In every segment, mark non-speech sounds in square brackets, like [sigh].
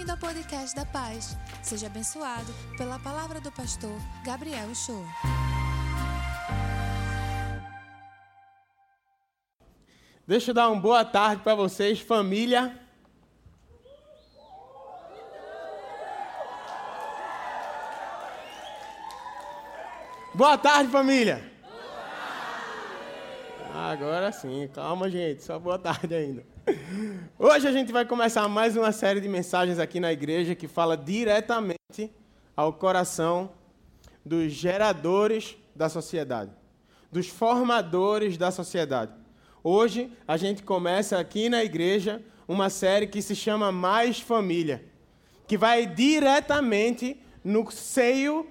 Bem-vindo ao podcast da Paz. Seja abençoado pela palavra do pastor Gabriel Show. Deixa eu dar uma boa tarde para vocês, família. Boa tarde, família. Agora sim, calma, gente, só boa tarde ainda. Hoje a gente vai começar mais uma série de mensagens aqui na igreja que fala diretamente ao coração dos geradores da sociedade, dos formadores da sociedade. Hoje a gente começa aqui na igreja uma série que se chama Mais Família, que vai diretamente no seio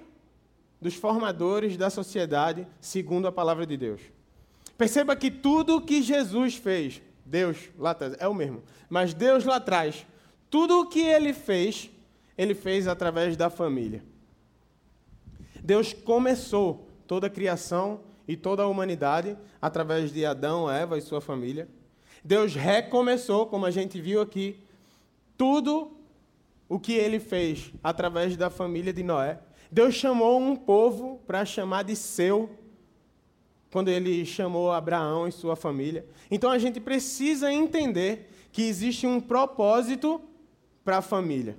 dos formadores da sociedade, segundo a palavra de Deus. Perceba que tudo que Jesus fez, Deus lá atrás, é o mesmo, mas Deus lá atrás, tudo o que ele fez, ele fez através da família. Deus começou toda a criação e toda a humanidade através de Adão, Eva e sua família. Deus recomeçou, como a gente viu aqui, tudo o que ele fez através da família de Noé. Deus chamou um povo para chamar de seu quando ele chamou Abraão e sua família. Então a gente precisa entender que existe um propósito para a família.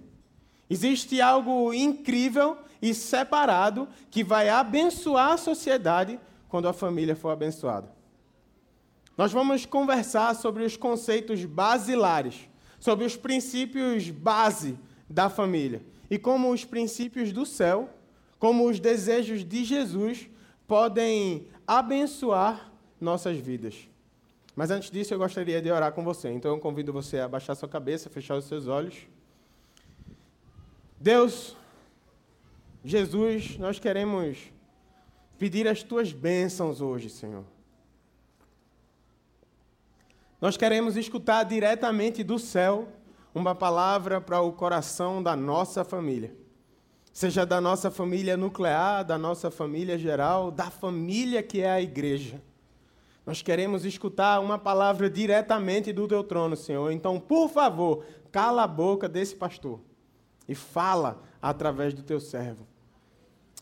Existe algo incrível e separado que vai abençoar a sociedade quando a família for abençoada. Nós vamos conversar sobre os conceitos basilares, sobre os princípios base da família e como os princípios do céu, como os desejos de Jesus podem abençoar nossas vidas. Mas antes disso, eu gostaria de orar com você. Então, eu convido você a baixar sua cabeça, fechar os seus olhos. Deus, Jesus, nós queremos pedir as tuas bênçãos hoje, Senhor. Nós queremos escutar diretamente do céu uma palavra para o coração da nossa família seja da nossa família nuclear, da nossa família geral, da família que é a igreja. Nós queremos escutar uma palavra diretamente do teu trono, Senhor. Então, por favor, cala a boca desse pastor e fala através do teu servo.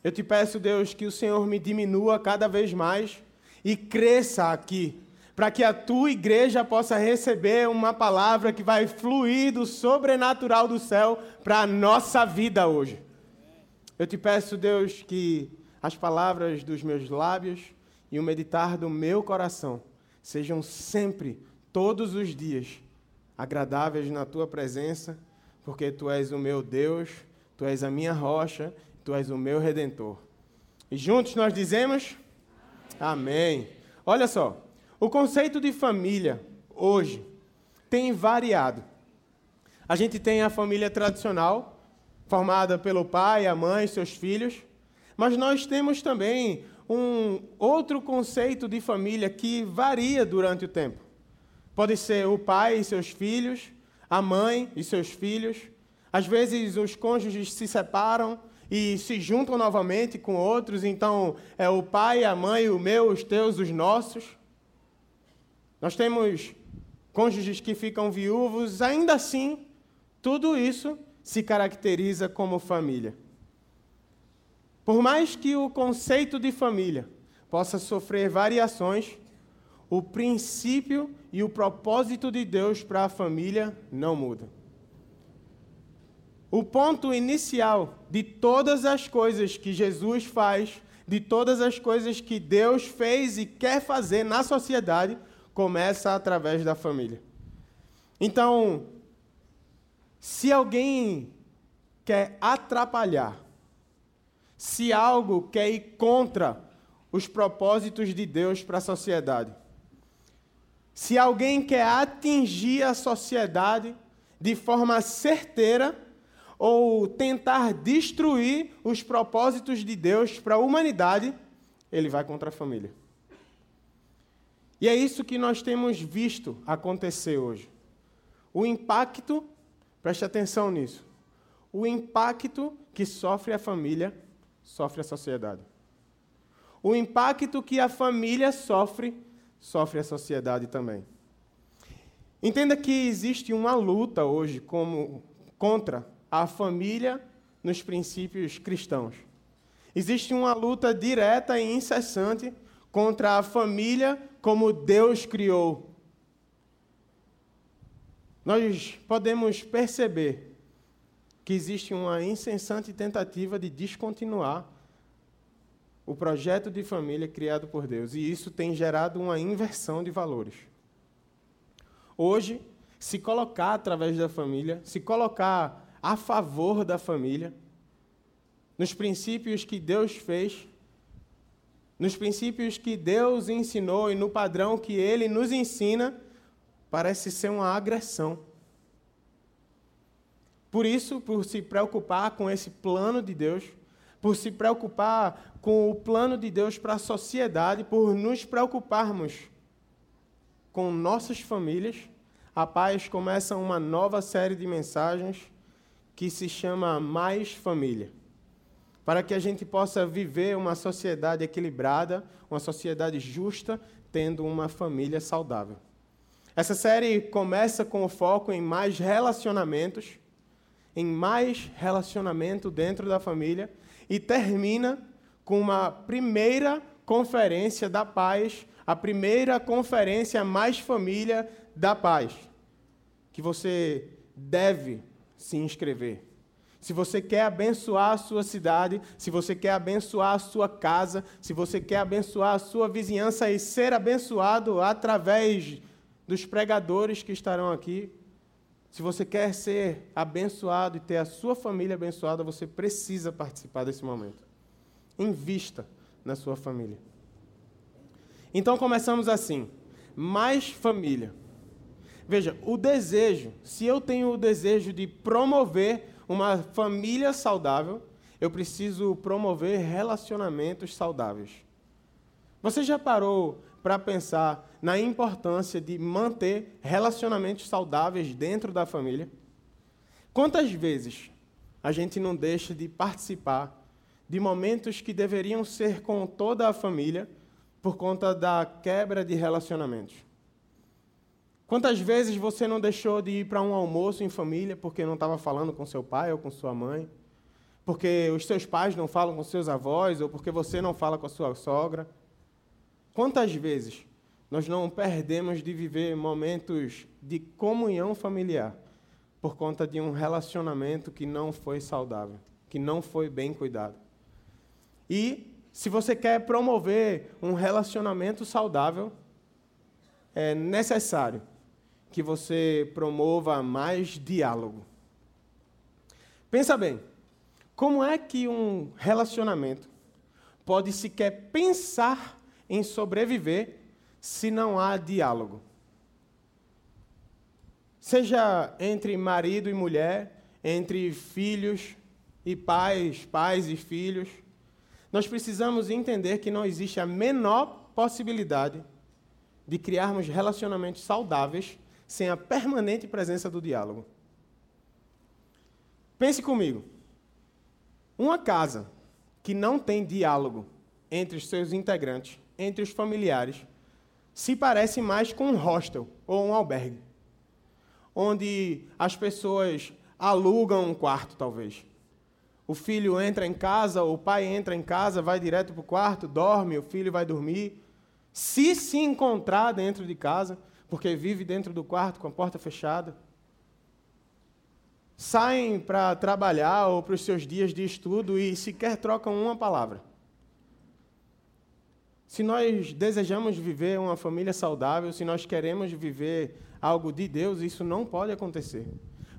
Eu te peço, Deus, que o Senhor me diminua cada vez mais e cresça aqui, para que a tua igreja possa receber uma palavra que vai fluir do sobrenatural do céu para a nossa vida hoje. Eu te peço, Deus, que as palavras dos meus lábios e o meditar do meu coração sejam sempre, todos os dias, agradáveis na tua presença, porque tu és o meu Deus, tu és a minha rocha, tu és o meu redentor. E juntos nós dizemos: Amém. Amém. Olha só, o conceito de família hoje tem variado. A gente tem a família tradicional, formada pelo pai, a mãe, seus filhos. Mas nós temos também um outro conceito de família que varia durante o tempo. Pode ser o pai e seus filhos, a mãe e seus filhos. Às vezes os cônjuges se separam e se juntam novamente com outros, então é o pai, a mãe, o meu, os teus, os nossos. Nós temos cônjuges que ficam viúvos, ainda assim, tudo isso se caracteriza como família. Por mais que o conceito de família possa sofrer variações, o princípio e o propósito de Deus para a família não muda. O ponto inicial de todas as coisas que Jesus faz, de todas as coisas que Deus fez e quer fazer na sociedade, começa através da família. Então, se alguém quer atrapalhar, se algo quer ir contra os propósitos de Deus para a sociedade, se alguém quer atingir a sociedade de forma certeira ou tentar destruir os propósitos de Deus para a humanidade, ele vai contra a família. E é isso que nós temos visto acontecer hoje. O impacto Preste atenção nisso. O impacto que sofre a família, sofre a sociedade. O impacto que a família sofre, sofre a sociedade também. Entenda que existe uma luta hoje como, contra a família nos princípios cristãos. Existe uma luta direta e incessante contra a família como Deus criou. Nós podemos perceber que existe uma incessante tentativa de descontinuar o projeto de família criado por Deus, e isso tem gerado uma inversão de valores. Hoje, se colocar através da família, se colocar a favor da família, nos princípios que Deus fez, nos princípios que Deus ensinou e no padrão que Ele nos ensina, parece ser uma agressão. Por isso, por se preocupar com esse plano de Deus, por se preocupar com o plano de Deus para a sociedade, por nos preocuparmos com nossas famílias, a paz começa uma nova série de mensagens que se chama Mais Família para que a gente possa viver uma sociedade equilibrada, uma sociedade justa, tendo uma família saudável. Essa série começa com o foco em mais relacionamentos, em mais relacionamento dentro da família, e termina com uma primeira conferência da paz, a primeira conferência mais família da paz, que você deve se inscrever. Se você quer abençoar a sua cidade, se você quer abençoar a sua casa, se você quer abençoar a sua vizinhança e ser abençoado através dos pregadores que estarão aqui, se você quer ser abençoado e ter a sua família abençoada, você precisa participar desse momento. Invista na sua família. Então começamos assim: mais família. Veja, o desejo, se eu tenho o desejo de promover uma família saudável, eu preciso promover relacionamentos saudáveis. Você já parou para pensar na importância de manter relacionamentos saudáveis dentro da família? Quantas vezes a gente não deixa de participar de momentos que deveriam ser com toda a família por conta da quebra de relacionamentos? Quantas vezes você não deixou de ir para um almoço em família porque não estava falando com seu pai ou com sua mãe? Porque os seus pais não falam com seus avós ou porque você não fala com a sua sogra? Quantas vezes nós não perdemos de viver momentos de comunhão familiar por conta de um relacionamento que não foi saudável, que não foi bem cuidado? E se você quer promover um relacionamento saudável, é necessário que você promova mais diálogo. Pensa bem, como é que um relacionamento pode sequer pensar em sobreviver se não há diálogo? Seja entre marido e mulher, entre filhos e pais, pais e filhos, nós precisamos entender que não existe a menor possibilidade de criarmos relacionamentos saudáveis sem a permanente presença do diálogo. Pense comigo. Uma casa que não tem diálogo entre os seus integrantes, entre os familiares, se parece mais com um hostel ou um albergue, onde as pessoas alugam um quarto, talvez. O filho entra em casa, o pai entra em casa, vai direto para o quarto, dorme, o filho vai dormir. Se se encontrar dentro de casa, porque vive dentro do quarto com a porta fechada. Saem para trabalhar ou para os seus dias de estudo e sequer trocam uma palavra. Se nós desejamos viver uma família saudável, se nós queremos viver algo de Deus, isso não pode acontecer.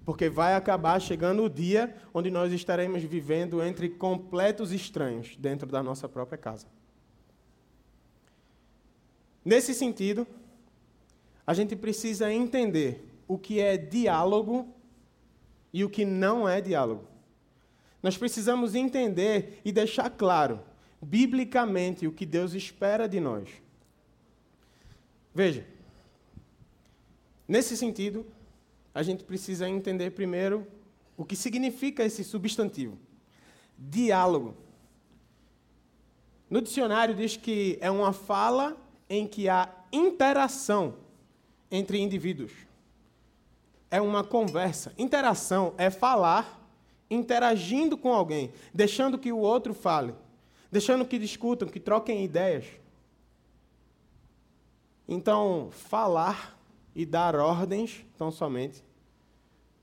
Porque vai acabar chegando o dia onde nós estaremos vivendo entre completos estranhos dentro da nossa própria casa. Nesse sentido, a gente precisa entender o que é diálogo e o que não é diálogo. Nós precisamos entender e deixar claro, biblicamente, o que Deus espera de nós. Veja, nesse sentido, a gente precisa entender primeiro o que significa esse substantivo. Diálogo. No dicionário diz que é uma fala em que há interação entre indivíduos. É uma conversa. Interação é falar interagindo com alguém, deixando que o outro fale, deixando que discutam, que troquem ideias. Então, falar e dar ordens, tão somente,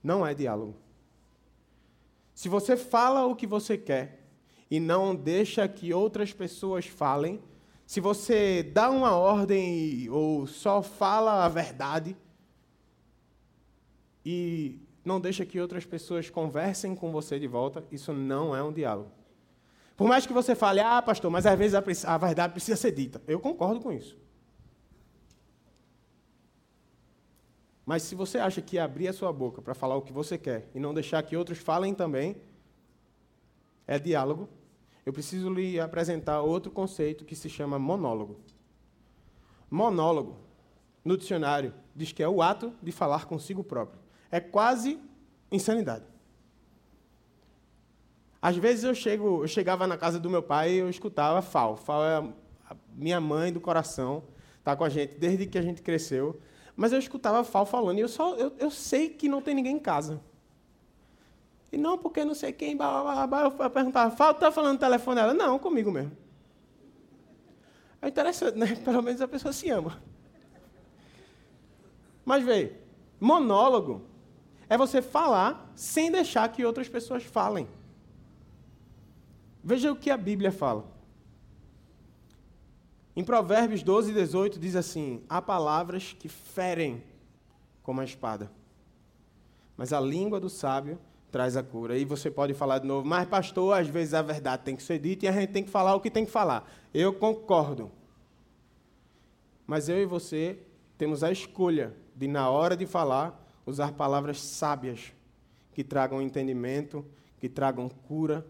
não é diálogo. Se você fala o que você quer e não deixa que outras pessoas falem, se você dá uma ordem ou só fala a verdade e não deixa que outras pessoas conversem com você de volta, isso não é um diálogo. Por mais que você fale, ah, pastor, mas às vezes a, a verdade precisa ser dita. Eu concordo com isso. Mas se você acha que abrir a sua boca para falar o que você quer e não deixar que outros falem também, é diálogo, eu preciso lhe apresentar outro conceito que se chama monólogo. Monólogo, no dicionário, diz que é o ato de falar consigo próprio. É quase insanidade. Às vezes eu, chego, eu chegava na casa do meu pai e eu escutava Fal. Fal é a minha mãe do coração, está com a gente desde que a gente cresceu. Mas eu escutava Fal falando e eu, só, eu, eu sei que não tem ninguém em casa. E não, porque não sei quem, blá, blá, blá, eu perguntava, Fal, está falando no telefone? Ela, não, comigo mesmo. É interessante, né? [laughs] Pelo menos a pessoa se ama. Mas veio, monólogo é você falar sem deixar que outras pessoas falem. Veja o que a Bíblia fala. Em Provérbios 12, 18 diz assim: Há palavras que ferem como a espada, mas a língua do sábio traz a cura. E você pode falar de novo, mas pastor, às vezes a verdade tem que ser dita e a gente tem que falar o que tem que falar. Eu concordo. Mas eu e você temos a escolha de, na hora de falar, usar palavras sábias que tragam entendimento, que tragam cura,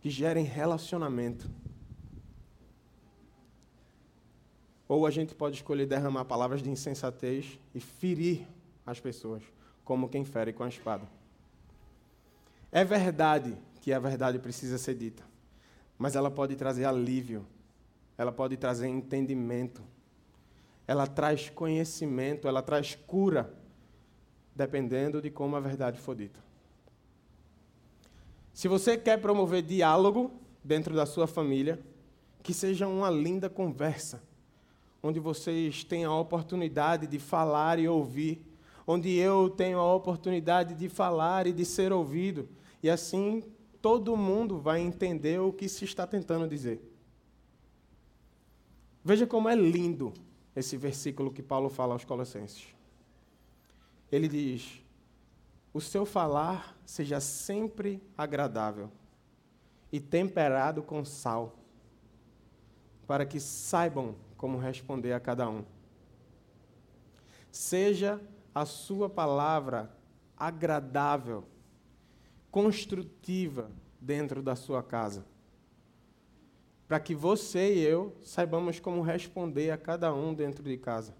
que gerem relacionamento. Ou a gente pode escolher derramar palavras de insensatez e ferir as pessoas, como quem fere com a espada. É verdade que a verdade precisa ser dita, mas ela pode trazer alívio, ela pode trazer entendimento, ela traz conhecimento, ela traz cura dependendo de como a verdade for dita. Se você quer promover diálogo dentro da sua família, que seja uma linda conversa, onde vocês tenham a oportunidade de falar e ouvir, onde eu tenho a oportunidade de falar e de ser ouvido, e assim todo mundo vai entender o que se está tentando dizer. Veja como é lindo esse versículo que Paulo fala aos Colossenses ele diz: O seu falar seja sempre agradável e temperado com sal, para que saibam como responder a cada um. Seja a sua palavra agradável, construtiva dentro da sua casa, para que você e eu saibamos como responder a cada um dentro de casa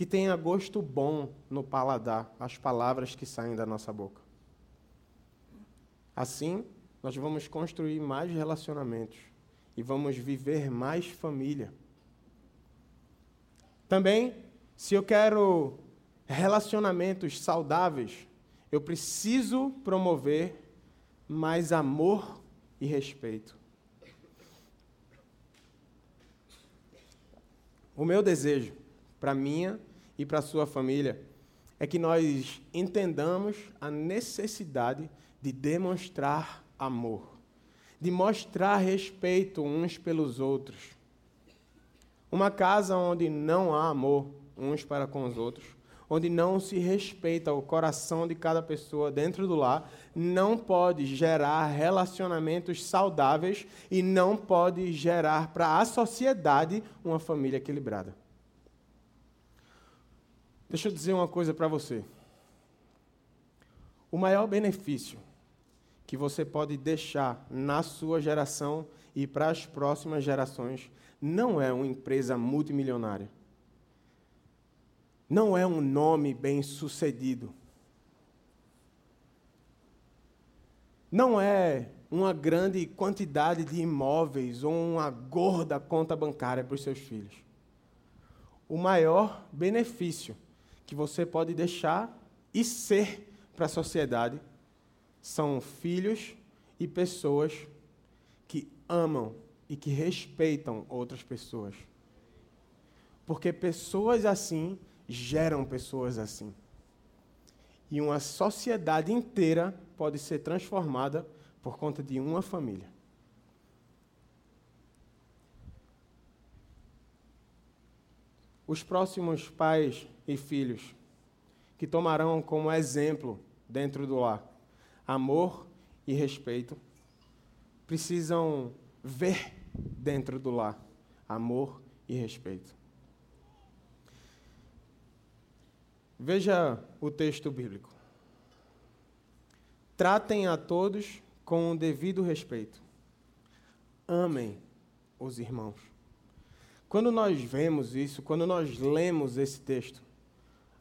que tenha gosto bom no paladar as palavras que saem da nossa boca. Assim, nós vamos construir mais relacionamentos e vamos viver mais família. Também, se eu quero relacionamentos saudáveis, eu preciso promover mais amor e respeito. O meu desejo para minha e para a sua família é que nós entendamos a necessidade de demonstrar amor, de mostrar respeito uns pelos outros. Uma casa onde não há amor uns para com os outros, onde não se respeita o coração de cada pessoa dentro do lar, não pode gerar relacionamentos saudáveis e não pode gerar para a sociedade uma família equilibrada. Deixa eu dizer uma coisa para você. O maior benefício que você pode deixar na sua geração e para as próximas gerações não é uma empresa multimilionária. Não é um nome bem sucedido. Não é uma grande quantidade de imóveis ou uma gorda conta bancária para os seus filhos. O maior benefício que você pode deixar e ser para a sociedade são filhos e pessoas que amam e que respeitam outras pessoas. Porque pessoas assim geram pessoas assim. E uma sociedade inteira pode ser transformada por conta de uma família. Os próximos pais e filhos que tomarão como exemplo dentro do lar amor e respeito precisam ver dentro do lar amor e respeito. Veja o texto bíblico. Tratem a todos com o devido respeito. Amem os irmãos. Quando nós vemos isso, quando nós lemos esse texto,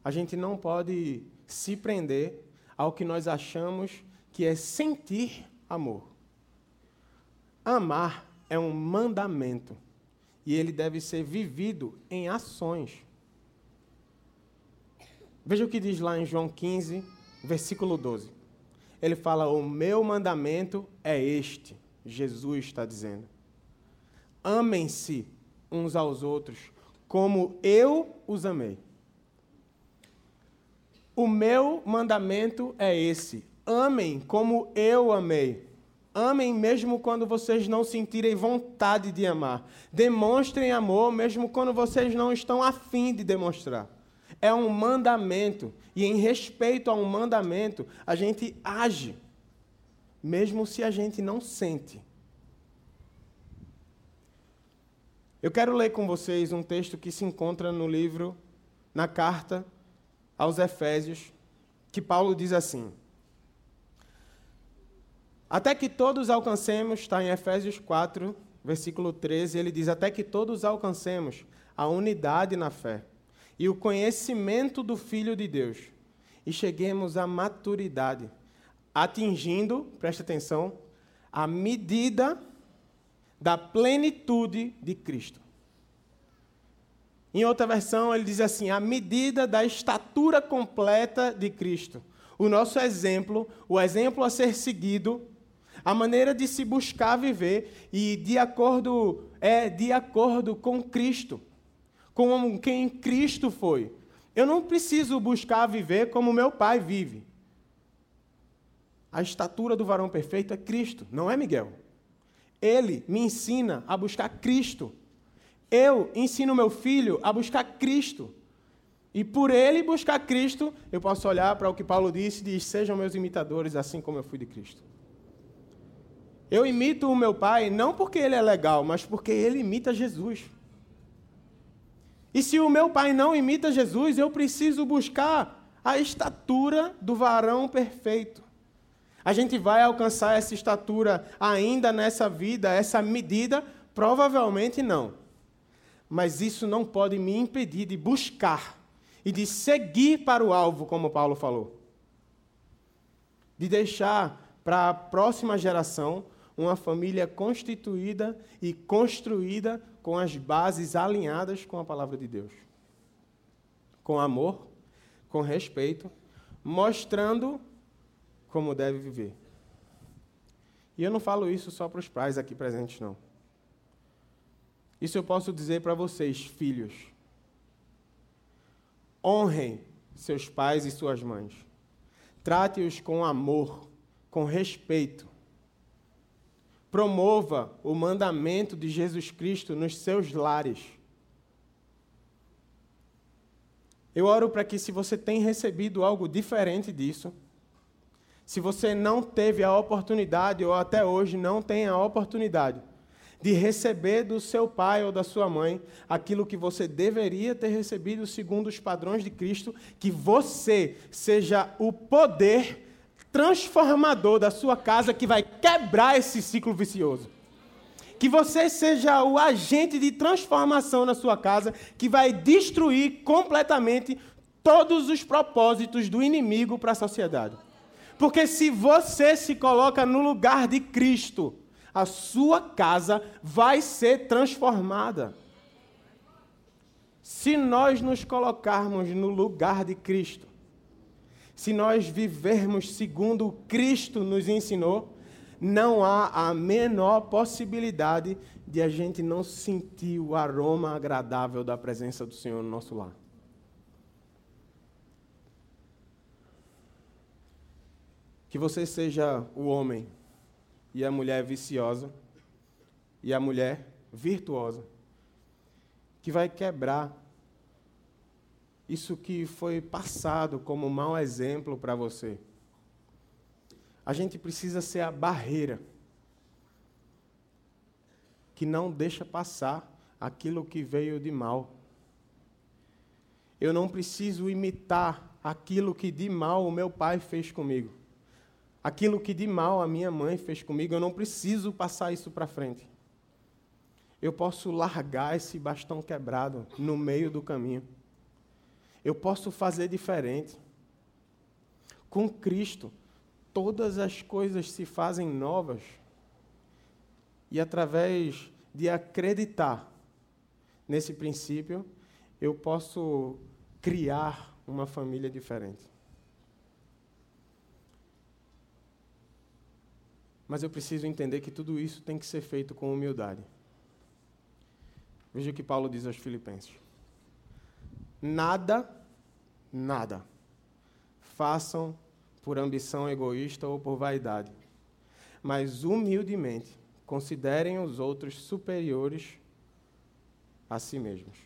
a gente não pode se prender ao que nós achamos que é sentir amor. Amar é um mandamento e ele deve ser vivido em ações. Veja o que diz lá em João 15, versículo 12. Ele fala: O meu mandamento é este. Jesus está dizendo: Amem-se uns aos outros, como eu os amei. O meu mandamento é esse: amem como eu amei. Amem mesmo quando vocês não sentirem vontade de amar. Demonstrem amor mesmo quando vocês não estão afim de demonstrar é um mandamento. E em respeito a um mandamento, a gente age, mesmo se a gente não sente. Eu quero ler com vocês um texto que se encontra no livro, na carta aos Efésios, que Paulo diz assim: Até que todos alcancemos, está em Efésios 4, versículo 13, ele diz: Até que todos alcancemos a unidade na fé e o conhecimento do Filho de Deus, e cheguemos à maturidade, atingindo, preste atenção, a medida da plenitude de Cristo. Em outra versão, ele diz assim: a medida da estatura completa de Cristo. O nosso exemplo, o exemplo a ser seguido, a maneira de se buscar viver e de acordo é de acordo com Cristo como quem Cristo foi. Eu não preciso buscar viver como meu pai vive. A estatura do varão perfeito é Cristo, não é Miguel. Ele me ensina a buscar Cristo. Eu ensino meu filho a buscar Cristo. E por ele buscar Cristo, eu posso olhar para o que Paulo disse e diz: Sejam meus imitadores, assim como eu fui de Cristo. Eu imito o meu pai não porque ele é legal, mas porque ele imita Jesus. E se o meu pai não imita Jesus, eu preciso buscar a estatura do varão perfeito. A gente vai alcançar essa estatura ainda nessa vida, essa medida? Provavelmente não. Mas isso não pode me impedir de buscar e de seguir para o alvo, como Paulo falou. De deixar para a próxima geração uma família constituída e construída com as bases alinhadas com a palavra de Deus. Com amor, com respeito, mostrando como deve viver. E eu não falo isso só para os pais aqui presentes, não. Isso eu posso dizer para vocês, filhos. Honrem seus pais e suas mães. Trate-os com amor, com respeito Promova o mandamento de Jesus Cristo nos seus lares. Eu oro para que, se você tem recebido algo diferente disso, se você não teve a oportunidade, ou até hoje não tem a oportunidade, de receber do seu pai ou da sua mãe aquilo que você deveria ter recebido segundo os padrões de Cristo, que você seja o poder transformador da sua casa que vai quebrar esse ciclo vicioso. Que você seja o agente de transformação na sua casa que vai destruir completamente todos os propósitos do inimigo para a sociedade. Porque se você se coloca no lugar de Cristo, a sua casa vai ser transformada. Se nós nos colocarmos no lugar de Cristo, se nós vivermos segundo Cristo nos ensinou, não há a menor possibilidade de a gente não sentir o aroma agradável da presença do Senhor no nosso lar. Que você seja o homem e a mulher viciosa e a mulher virtuosa, que vai quebrar isso que foi passado como mau exemplo para você. A gente precisa ser a barreira que não deixa passar aquilo que veio de mal. Eu não preciso imitar aquilo que de mal o meu pai fez comigo. Aquilo que de mal a minha mãe fez comigo, eu não preciso passar isso para frente. Eu posso largar esse bastão quebrado no meio do caminho. Eu posso fazer diferente. Com Cristo, todas as coisas se fazem novas. E através de acreditar nesse princípio, eu posso criar uma família diferente. Mas eu preciso entender que tudo isso tem que ser feito com humildade. Veja o que Paulo diz aos Filipenses. Nada, nada façam por ambição egoísta ou por vaidade, mas humildemente considerem os outros superiores a si mesmos.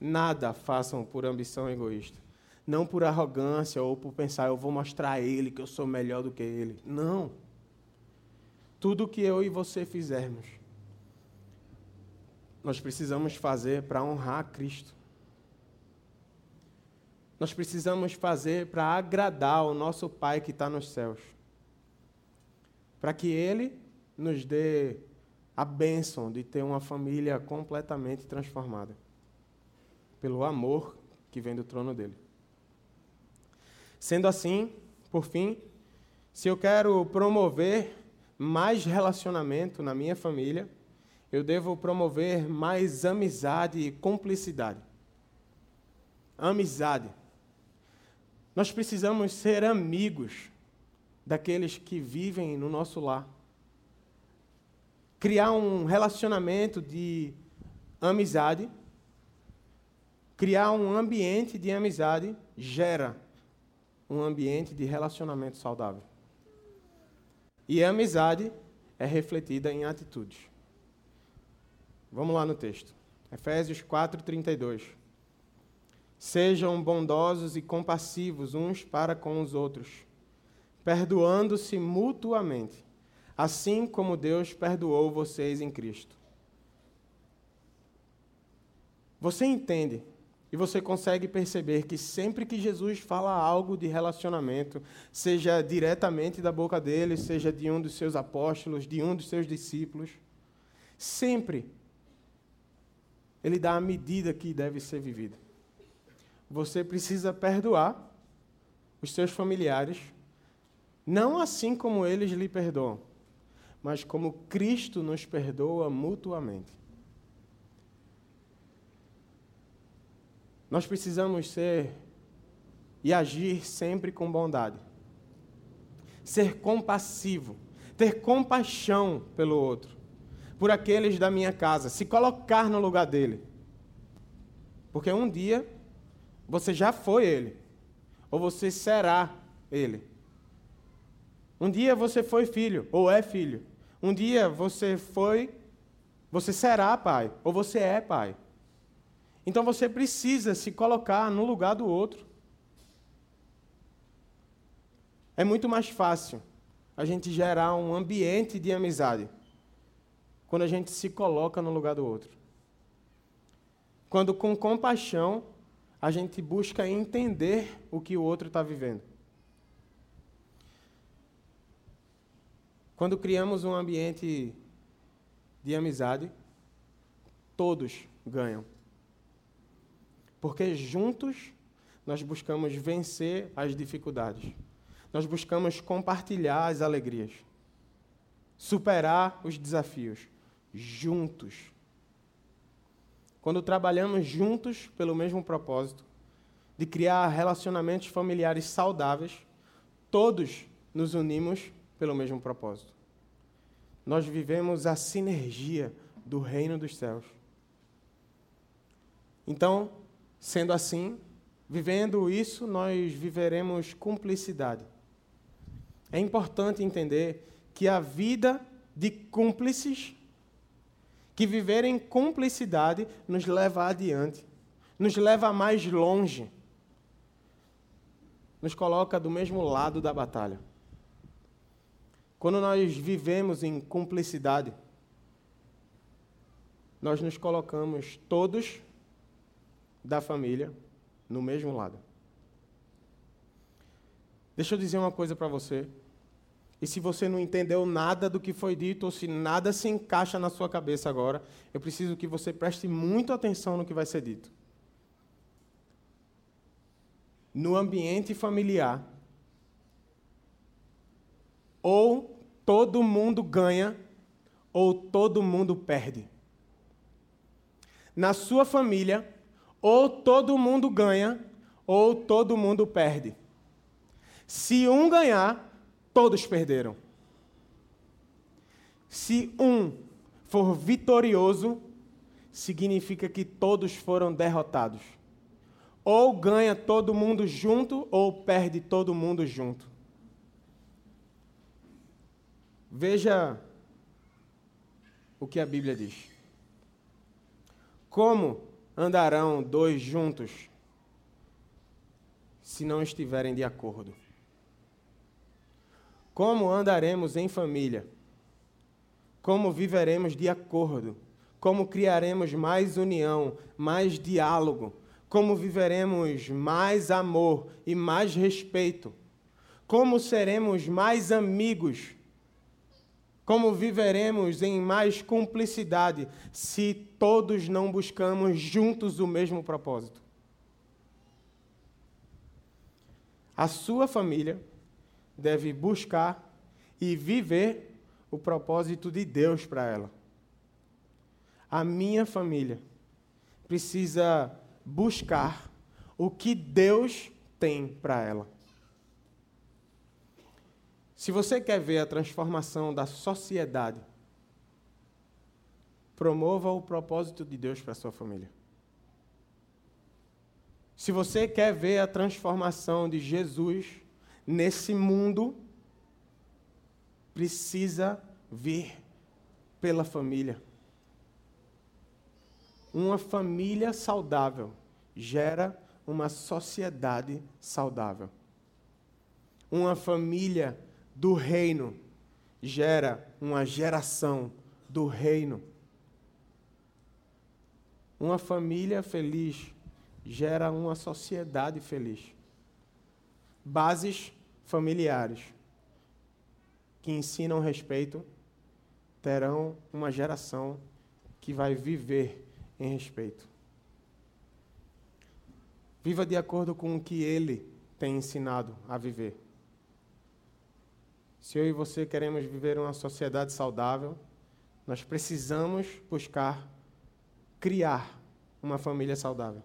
Nada façam por ambição egoísta, não por arrogância ou por pensar eu vou mostrar a ele que eu sou melhor do que ele. Não. Tudo que eu e você fizermos, nós precisamos fazer para honrar Cristo. Nós precisamos fazer para agradar o nosso Pai que está nos céus. Para que Ele nos dê a bênção de ter uma família completamente transformada. Pelo amor que vem do trono dele. Sendo assim, por fim, se eu quero promover mais relacionamento na minha família, eu devo promover mais amizade e cumplicidade. Amizade. Nós precisamos ser amigos daqueles que vivem no nosso lar. Criar um relacionamento de amizade, criar um ambiente de amizade gera um ambiente de relacionamento saudável. E a amizade é refletida em atitudes. Vamos lá no texto. Efésios 4, 32. Sejam bondosos e compassivos uns para com os outros, perdoando-se mutuamente, assim como Deus perdoou vocês em Cristo. Você entende e você consegue perceber que sempre que Jesus fala algo de relacionamento, seja diretamente da boca dele, seja de um dos seus apóstolos, de um dos seus discípulos, sempre ele dá a medida que deve ser vivida você precisa perdoar os seus familiares, não assim como eles lhe perdoam, mas como Cristo nos perdoa mutuamente. Nós precisamos ser e agir sempre com bondade. Ser compassivo, ter compaixão pelo outro, por aqueles da minha casa, se colocar no lugar dele. Porque um dia você já foi ele. Ou você será ele. Um dia você foi filho, ou é filho. Um dia você foi, você será pai, ou você é pai. Então você precisa se colocar no lugar do outro. É muito mais fácil a gente gerar um ambiente de amizade quando a gente se coloca no lugar do outro. Quando com compaixão a gente busca entender o que o outro está vivendo. Quando criamos um ambiente de amizade, todos ganham. Porque juntos nós buscamos vencer as dificuldades. Nós buscamos compartilhar as alegrias. Superar os desafios. Juntos. Quando trabalhamos juntos pelo mesmo propósito, de criar relacionamentos familiares saudáveis, todos nos unimos pelo mesmo propósito. Nós vivemos a sinergia do reino dos céus. Então, sendo assim, vivendo isso, nós viveremos cumplicidade. É importante entender que a vida de cúmplices, que viver em cumplicidade, nos leva adiante, nos leva mais longe, nos coloca do mesmo lado da batalha. Quando nós vivemos em cumplicidade, nós nos colocamos todos da família no mesmo lado. Deixa eu dizer uma coisa para você. E se você não entendeu nada do que foi dito, ou se nada se encaixa na sua cabeça agora, eu preciso que você preste muito atenção no que vai ser dito. No ambiente familiar, ou todo mundo ganha, ou todo mundo perde. Na sua família, ou todo mundo ganha, ou todo mundo perde. Se um ganhar, todos perderam. Se um for vitorioso, significa que todos foram derrotados. Ou ganha todo mundo junto, ou perde todo mundo junto. Veja o que a Bíblia diz. Como andarão dois juntos se não estiverem de acordo? Como andaremos em família? Como viveremos de acordo? Como criaremos mais união, mais diálogo? Como viveremos mais amor e mais respeito? Como seremos mais amigos? Como viveremos em mais cumplicidade se todos não buscamos juntos o mesmo propósito? A sua família deve buscar e viver o propósito de Deus para ela. A minha família precisa buscar o que Deus tem para ela. Se você quer ver a transformação da sociedade, promova o propósito de Deus para sua família. Se você quer ver a transformação de Jesus nesse mundo, precisa vir pela família. Uma família saudável gera uma sociedade saudável. Uma família do reino gera uma geração do reino. Uma família feliz gera uma sociedade feliz. Bases familiares que ensinam respeito terão uma geração que vai viver em respeito. Viva de acordo com o que ele tem ensinado a viver. Se eu e você queremos viver uma sociedade saudável, nós precisamos buscar criar uma família saudável,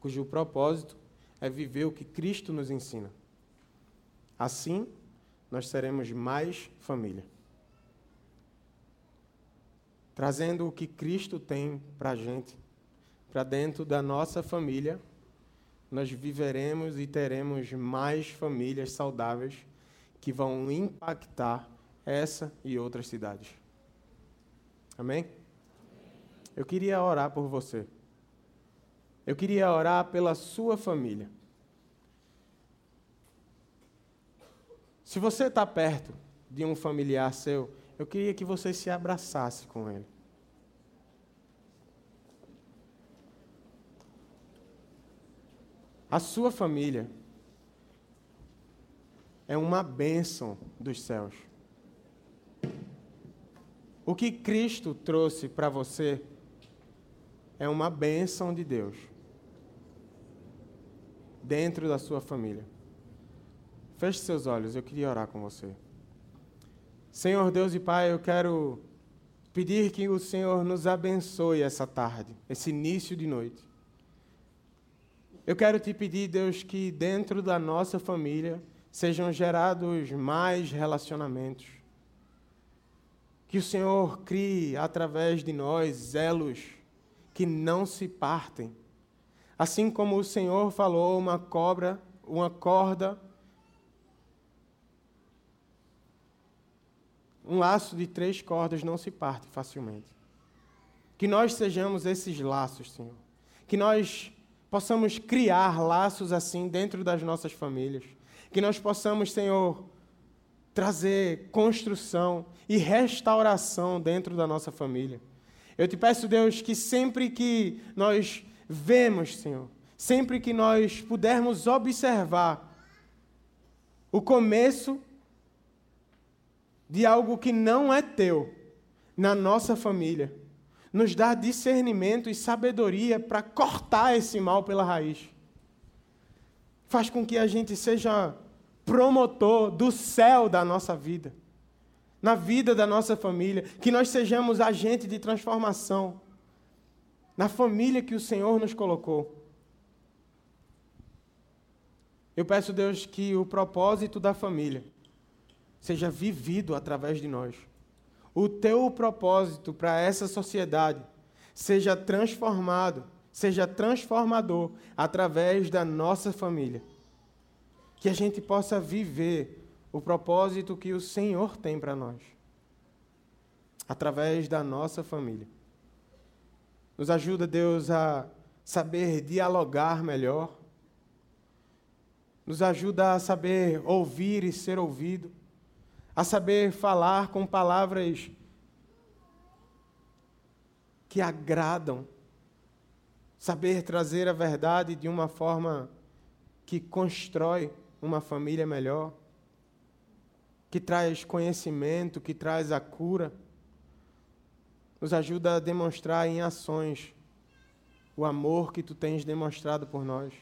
cujo propósito é viver o que Cristo nos ensina. Assim, nós seremos mais família. Trazendo o que Cristo tem para a gente, para dentro da nossa família, nós viveremos e teremos mais famílias saudáveis que vão impactar essa e outras cidades. Amém? Eu queria orar por você. Eu queria orar pela sua família. Se você está perto de um familiar seu, eu queria que você se abraçasse com ele. A sua família é uma bênção dos céus. O que Cristo trouxe para você é uma bênção de Deus dentro da sua família. Feche seus olhos, eu queria orar com você. Senhor Deus e Pai, eu quero pedir que o Senhor nos abençoe essa tarde, esse início de noite. Eu quero te pedir, Deus, que dentro da nossa família sejam gerados mais relacionamentos. Que o Senhor crie através de nós elos que não se partem. Assim como o Senhor falou, uma cobra, uma corda, um laço de três cordas não se parte facilmente. Que nós sejamos esses laços, Senhor. Que nós possamos criar laços assim dentro das nossas famílias. Que nós possamos, Senhor, trazer construção e restauração dentro da nossa família. Eu te peço, Deus, que sempre que nós vemos, Senhor, sempre que nós pudermos observar o começo de algo que não é teu na nossa família, nos dá discernimento e sabedoria para cortar esse mal pela raiz. Faz com que a gente seja promotor do céu da nossa vida, na vida da nossa família, que nós sejamos agente de transformação na família que o Senhor nos colocou. Eu peço, Deus, que o propósito da família seja vivido através de nós o teu propósito para essa sociedade seja transformado, seja transformador através da nossa família. Que a gente possa viver o propósito que o Senhor tem para nós, através da nossa família. Nos ajuda, Deus, a saber dialogar melhor, nos ajuda a saber ouvir e ser ouvido. A saber falar com palavras que agradam, saber trazer a verdade de uma forma que constrói uma família melhor, que traz conhecimento, que traz a cura, nos ajuda a demonstrar em ações o amor que tu tens demonstrado por nós,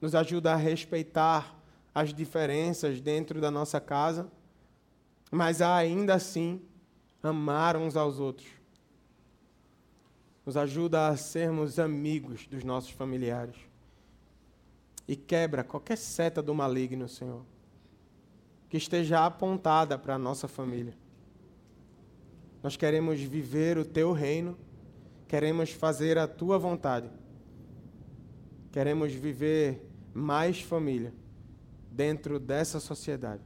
nos ajuda a respeitar as diferenças dentro da nossa casa mas ainda assim amar uns aos outros. Nos ajuda a sermos amigos dos nossos familiares. E quebra qualquer seta do maligno, Senhor, que esteja apontada para a nossa família. Nós queremos viver o teu reino, queremos fazer a tua vontade. Queremos viver mais família dentro dessa sociedade.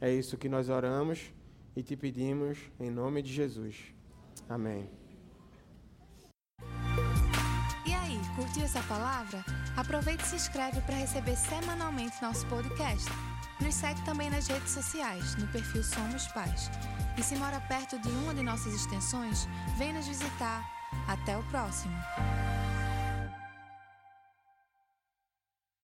É isso que nós oramos e te pedimos em nome de Jesus. Amém. Curtiu essa palavra? Aproveite e se inscreve para receber semanalmente nosso podcast. Nos segue também nas redes sociais, no perfil Somos Pais. E se mora perto de uma de nossas extensões, vem nos visitar. Até o próximo!